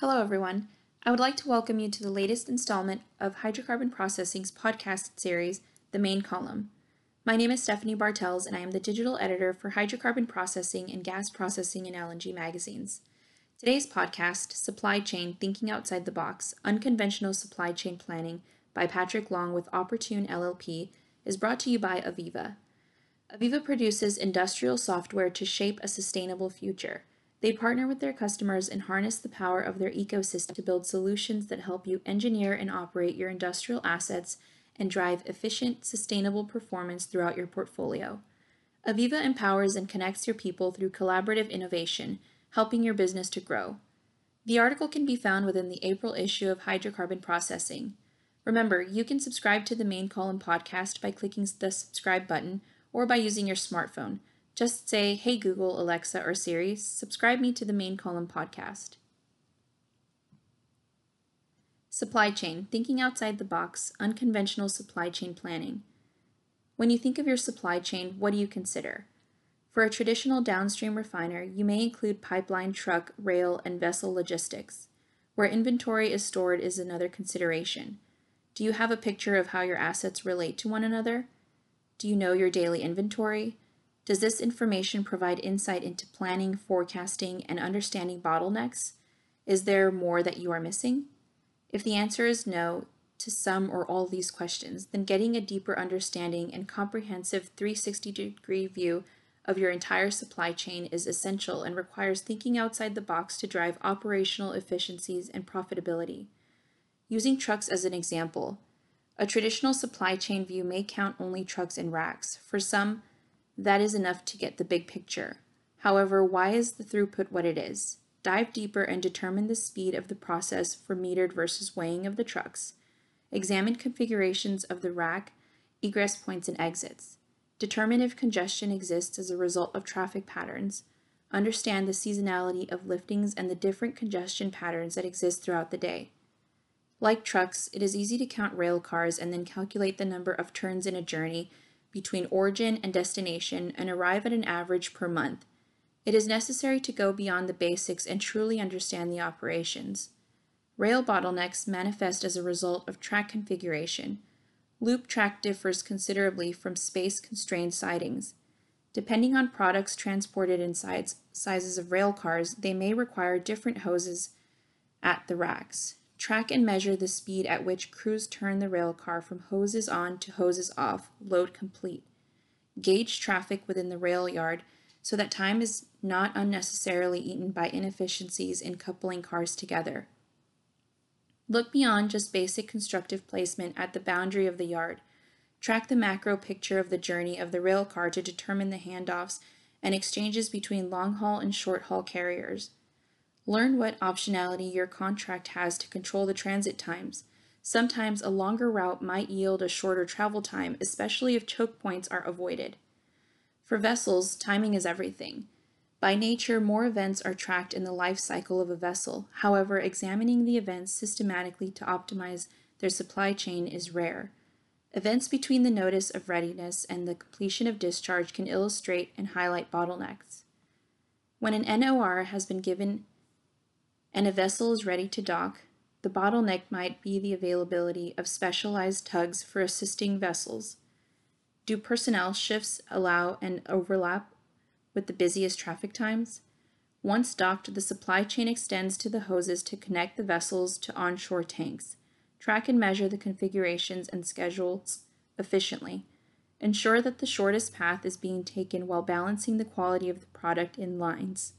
Hello, everyone. I would like to welcome you to the latest installment of Hydrocarbon Processing's podcast series, The Main Column. My name is Stephanie Bartels, and I am the digital editor for Hydrocarbon Processing and Gas Processing and LNG magazines. Today's podcast, Supply Chain Thinking Outside the Box Unconventional Supply Chain Planning by Patrick Long with Opportune LLP, is brought to you by AVEVA. AVEVA produces industrial software to shape a sustainable future. They partner with their customers and harness the power of their ecosystem to build solutions that help you engineer and operate your industrial assets and drive efficient, sustainable performance throughout your portfolio. AVEVA empowers and connects your people through collaborative innovation, helping your business to grow. The article can be found within the April issue of Hydrocarbon Processing. Remember, you can subscribe to the main column podcast by clicking the subscribe button or by using your smartphone. Just say, Hey Google, Alexa, or Siri, subscribe me to the main column podcast. Supply chain, thinking outside the box, unconventional supply chain planning. When you think of your supply chain, what do you consider? For a traditional downstream refiner, you may include pipeline, truck, rail, and vessel logistics. Where inventory is stored is another consideration. Do you have a picture of how your assets relate to one another? Do you know your daily inventory? Does this information provide insight into planning, forecasting, and understanding bottlenecks? Is there more that you are missing? If the answer is no to some or all these questions, then getting a deeper understanding and comprehensive 360 degree view of your entire supply chain is essential and requires thinking outside the box to drive operational efficiencies and profitability. Using trucks as an example, a traditional supply chain view may count only trucks and racks. For some, that is enough to get the big picture. However, why is the throughput what it is? Dive deeper and determine the speed of the process for metered versus weighing of the trucks. Examine configurations of the rack, egress points, and exits. Determine if congestion exists as a result of traffic patterns. Understand the seasonality of liftings and the different congestion patterns that exist throughout the day. Like trucks, it is easy to count rail cars and then calculate the number of turns in a journey between origin and destination and arrive at an average per month. It is necessary to go beyond the basics and truly understand the operations. Rail bottlenecks manifest as a result of track configuration. Loop track differs considerably from space-constrained sidings. Depending on products transported in size, sizes of rail cars, they may require different hoses at the racks. Track and measure the speed at which crews turn the rail car from hoses on to hoses off, load complete. Gauge traffic within the rail yard so that time is not unnecessarily eaten by inefficiencies in coupling cars together. Look beyond just basic constructive placement at the boundary of the yard. Track the macro picture of the journey of the rail car to determine the handoffs and exchanges between long haul and short haul carriers. Learn what optionality your contract has to control the transit times. Sometimes a longer route might yield a shorter travel time, especially if choke points are avoided. For vessels, timing is everything. By nature, more events are tracked in the life cycle of a vessel. However, examining the events systematically to optimize their supply chain is rare. Events between the notice of readiness and the completion of discharge can illustrate and highlight bottlenecks. When an NOR has been given and a vessel is ready to dock, the bottleneck might be the availability of specialized tugs for assisting vessels. Do personnel shifts allow an overlap with the busiest traffic times? Once docked, the supply chain extends to the hoses to connect the vessels to onshore tanks. Track and measure the configurations and schedules efficiently. Ensure that the shortest path is being taken while balancing the quality of the product in lines.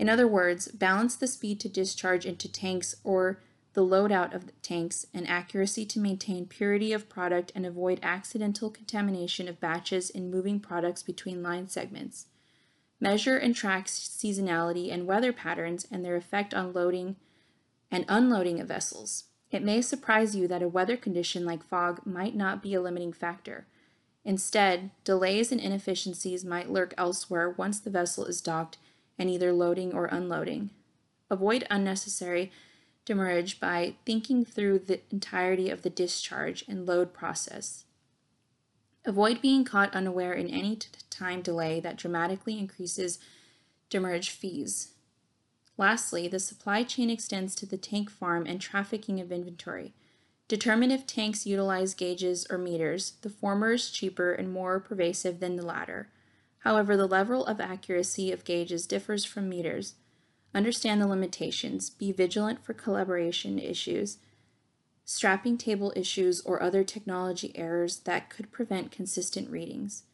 In other words, balance the speed to discharge into tanks or the loadout of the tanks and accuracy to maintain purity of product and avoid accidental contamination of batches in moving products between line segments. Measure and track seasonality and weather patterns and their effect on loading and unloading of vessels. It may surprise you that a weather condition like fog might not be a limiting factor. Instead, delays and inefficiencies might lurk elsewhere once the vessel is docked and either loading or unloading. Avoid unnecessary demurrage by thinking through the entirety of the discharge and load process. Avoid being caught unaware in any time delay that dramatically increases demurrage fees. Lastly, the supply chain extends to the tank farm and trafficking of inventory. Determine if tanks utilize gauges or meters. The former is cheaper and more pervasive than the latter. However, the level of accuracy of gauges differs from meters. Understand the limitations. Be vigilant for calibration issues, strapping table issues, or other technology errors that could prevent consistent readings.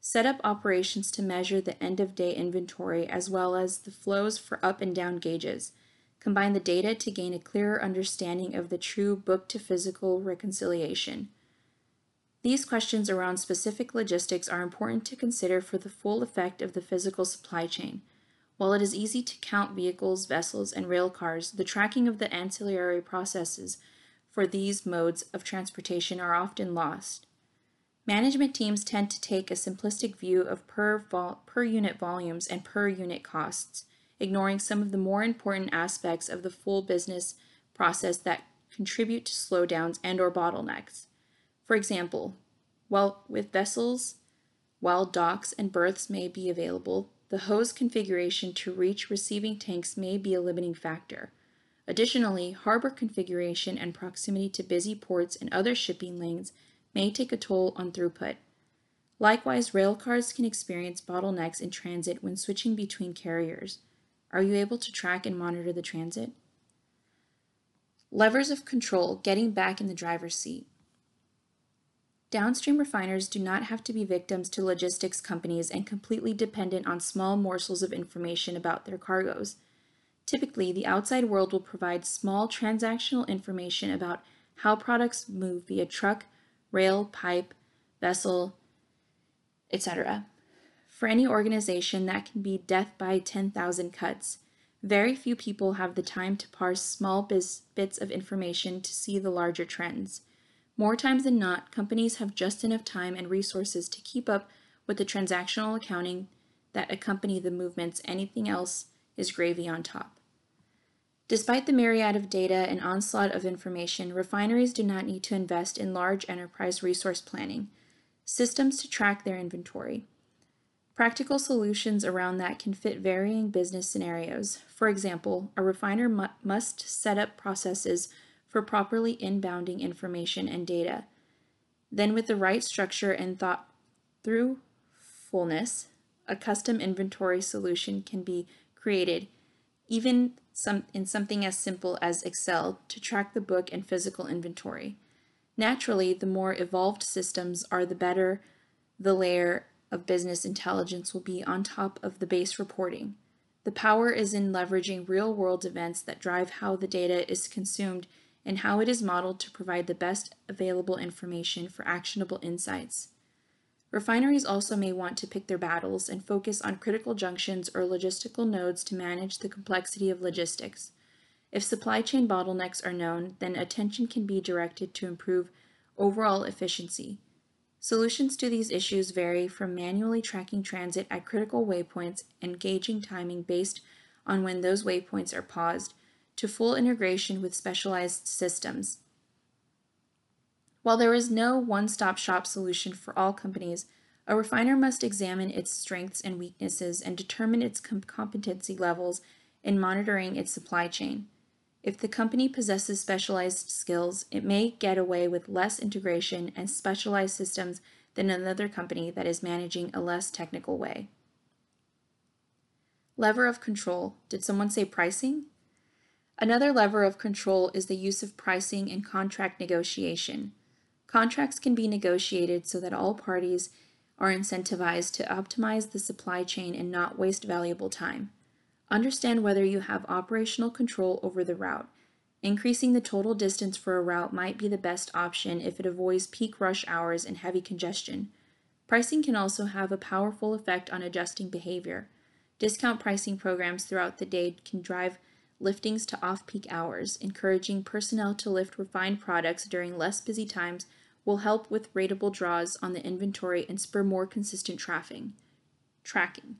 Set up operations to measure the end of day inventory as well as the flows for up and down gauges. Combine the data to gain a clearer understanding of the true book to physical reconciliation. These questions around specific logistics are important to consider for the full effect of the physical supply chain. While it is easy to count vehicles, vessels, and rail cars, the tracking of the ancillary processes for these modes of transportation are often lost. Management teams tend to take a simplistic view of per, per unit volumes and per unit costs, ignoring some of the more important aspects of the full business process that contribute to slowdowns and or bottlenecks. For example, while with vessels, while docks and berths may be available, the hose configuration to reach receiving tanks may be a limiting factor. Additionally, harbor configuration and proximity to busy ports and other shipping lanes may take a toll on throughput. Likewise, railcars can experience bottlenecks in transit when switching between carriers. Are you able to track and monitor the transit? Levers of control, getting back in the driver's seat. Downstream refiners do not have to be victims to logistics companies and completely dependent on small morsels of information about their cargoes. Typically, the outside world will provide small transactional information about how products move via truck, rail, pipe, vessel, etc. For any organization, that can be death by 10,000 cuts. Very few people have the time to parse small bits of information to see the larger trends. More times than not, companies have just enough time and resources to keep up with the transactional accounting that accompany the movements. Anything else is gravy on top. Despite the myriad of data and onslaught of information, refineries do not need to invest in large enterprise resource planning, systems to track their inventory. Practical solutions around that can fit varying business scenarios. For example, a refiner mu must set up processes for properly inbounding information and data. Then, with the right structure and thought through fullness, a custom inventory solution can be created even some, in something as simple as Excel to track the book and physical inventory. Naturally, the more evolved systems are, the better the layer of business intelligence will be on top of the base reporting. The power is in leveraging real-world events that drive how the data is consumed and how it is modeled to provide the best available information for actionable insights. Refineries also may want to pick their battles and focus on critical junctions or logistical nodes to manage the complexity of logistics. If supply chain bottlenecks are known, then attention can be directed to improve overall efficiency. Solutions to these issues vary from manually tracking transit at critical waypoints and gauging timing based on when those waypoints are paused, to full integration with specialized systems. While there is no one-stop shop solution for all companies, a refiner must examine its strengths and weaknesses and determine its competency levels in monitoring its supply chain. If the company possesses specialized skills, it may get away with less integration and specialized systems than another company that is managing a less technical way. Lever of control. Did someone say pricing? Another lever of control is the use of pricing and contract negotiation. Contracts can be negotiated so that all parties are incentivized to optimize the supply chain and not waste valuable time. Understand whether you have operational control over the route. Increasing the total distance for a route might be the best option if it avoids peak rush hours and heavy congestion. Pricing can also have a powerful effect on adjusting behavior. Discount pricing programs throughout the day can drive liftings to off-peak hours, encouraging personnel to lift refined products during less busy times will help with rateable draws on the inventory and spur more consistent tracking. Tracking.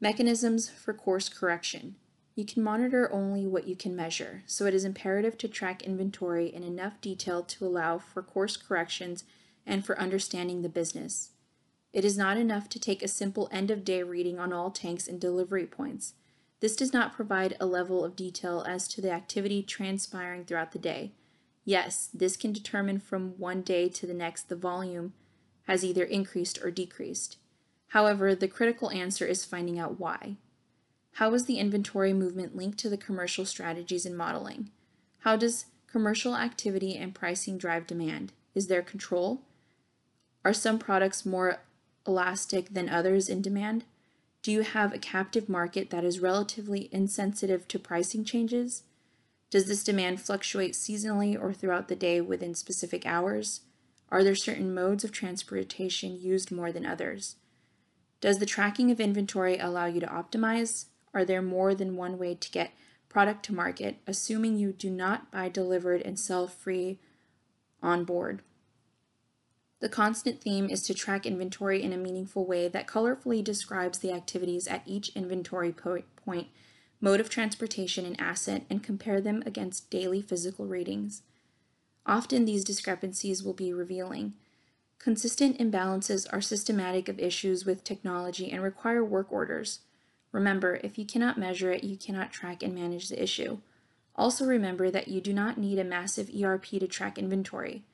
Mechanisms for course correction. You can monitor only what you can measure, so it is imperative to track inventory in enough detail to allow for course corrections and for understanding the business. It is not enough to take a simple end-of-day reading on all tanks and delivery points. This does not provide a level of detail as to the activity transpiring throughout the day. Yes, this can determine from one day to the next the volume has either increased or decreased. However, the critical answer is finding out why. How is the inventory movement linked to the commercial strategies and modeling? How does commercial activity and pricing drive demand? Is there control? Are some products more elastic than others in demand? Do you have a captive market that is relatively insensitive to pricing changes? Does this demand fluctuate seasonally or throughout the day within specific hours? Are there certain modes of transportation used more than others? Does the tracking of inventory allow you to optimize? Are there more than one way to get product to market, assuming you do not buy delivered and sell free on board? The constant theme is to track inventory in a meaningful way that colorfully describes the activities at each inventory po point, mode of transportation, and asset, and compare them against daily physical readings. Often these discrepancies will be revealing. Consistent imbalances are systematic of issues with technology and require work orders. Remember, if you cannot measure it, you cannot track and manage the issue. Also remember that you do not need a massive ERP to track inventory.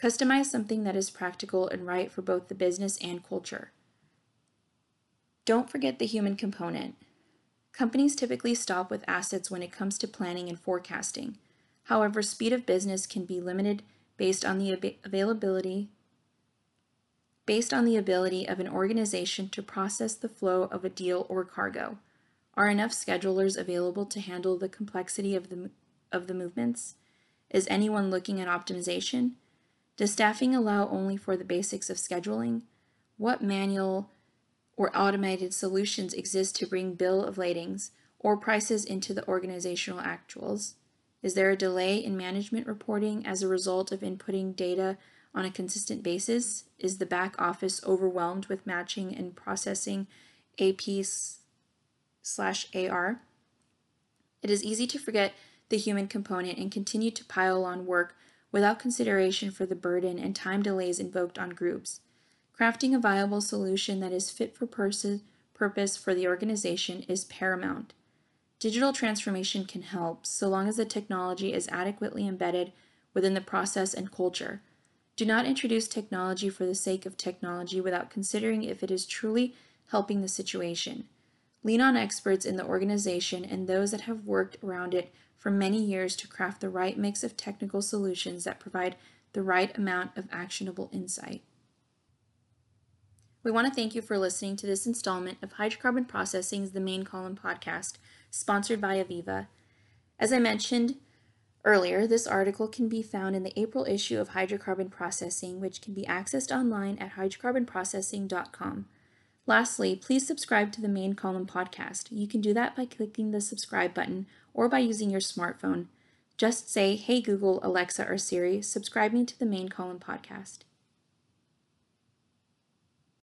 Customize something that is practical and right for both the business and culture. Don't forget the human component. Companies typically stop with assets when it comes to planning and forecasting. However, speed of business can be limited based on the ab availability based on the ability of an organization to process the flow of a deal or cargo. Are enough schedulers available to handle the complexity of the, of the movements? Is anyone looking at optimization? Does staffing allow only for the basics of scheduling? What manual or automated solutions exist to bring bill of ladings or prices into the organizational actuals? Is there a delay in management reporting as a result of inputting data on a consistent basis? Is the back office overwhelmed with matching and processing AP slash AR? It is easy to forget the human component and continue to pile on work without consideration for the burden and time delays invoked on groups. Crafting a viable solution that is fit for purpose for the organization is paramount. Digital transformation can help so long as the technology is adequately embedded within the process and culture. Do not introduce technology for the sake of technology without considering if it is truly helping the situation. Lean on experts in the organization and those that have worked around it for many years to craft the right mix of technical solutions that provide the right amount of actionable insight. We want to thank you for listening to this installment of Hydrocarbon Processing's The Main Column podcast, sponsored by AVEVA. As I mentioned earlier, this article can be found in the April issue of Hydrocarbon Processing, which can be accessed online at hydrocarbonprocessing.com. Lastly, please subscribe to the Main Column podcast. You can do that by clicking the subscribe button or by using your smartphone. Just say, Hey Google, Alexa, or Siri, subscribe me to the Main Column podcast.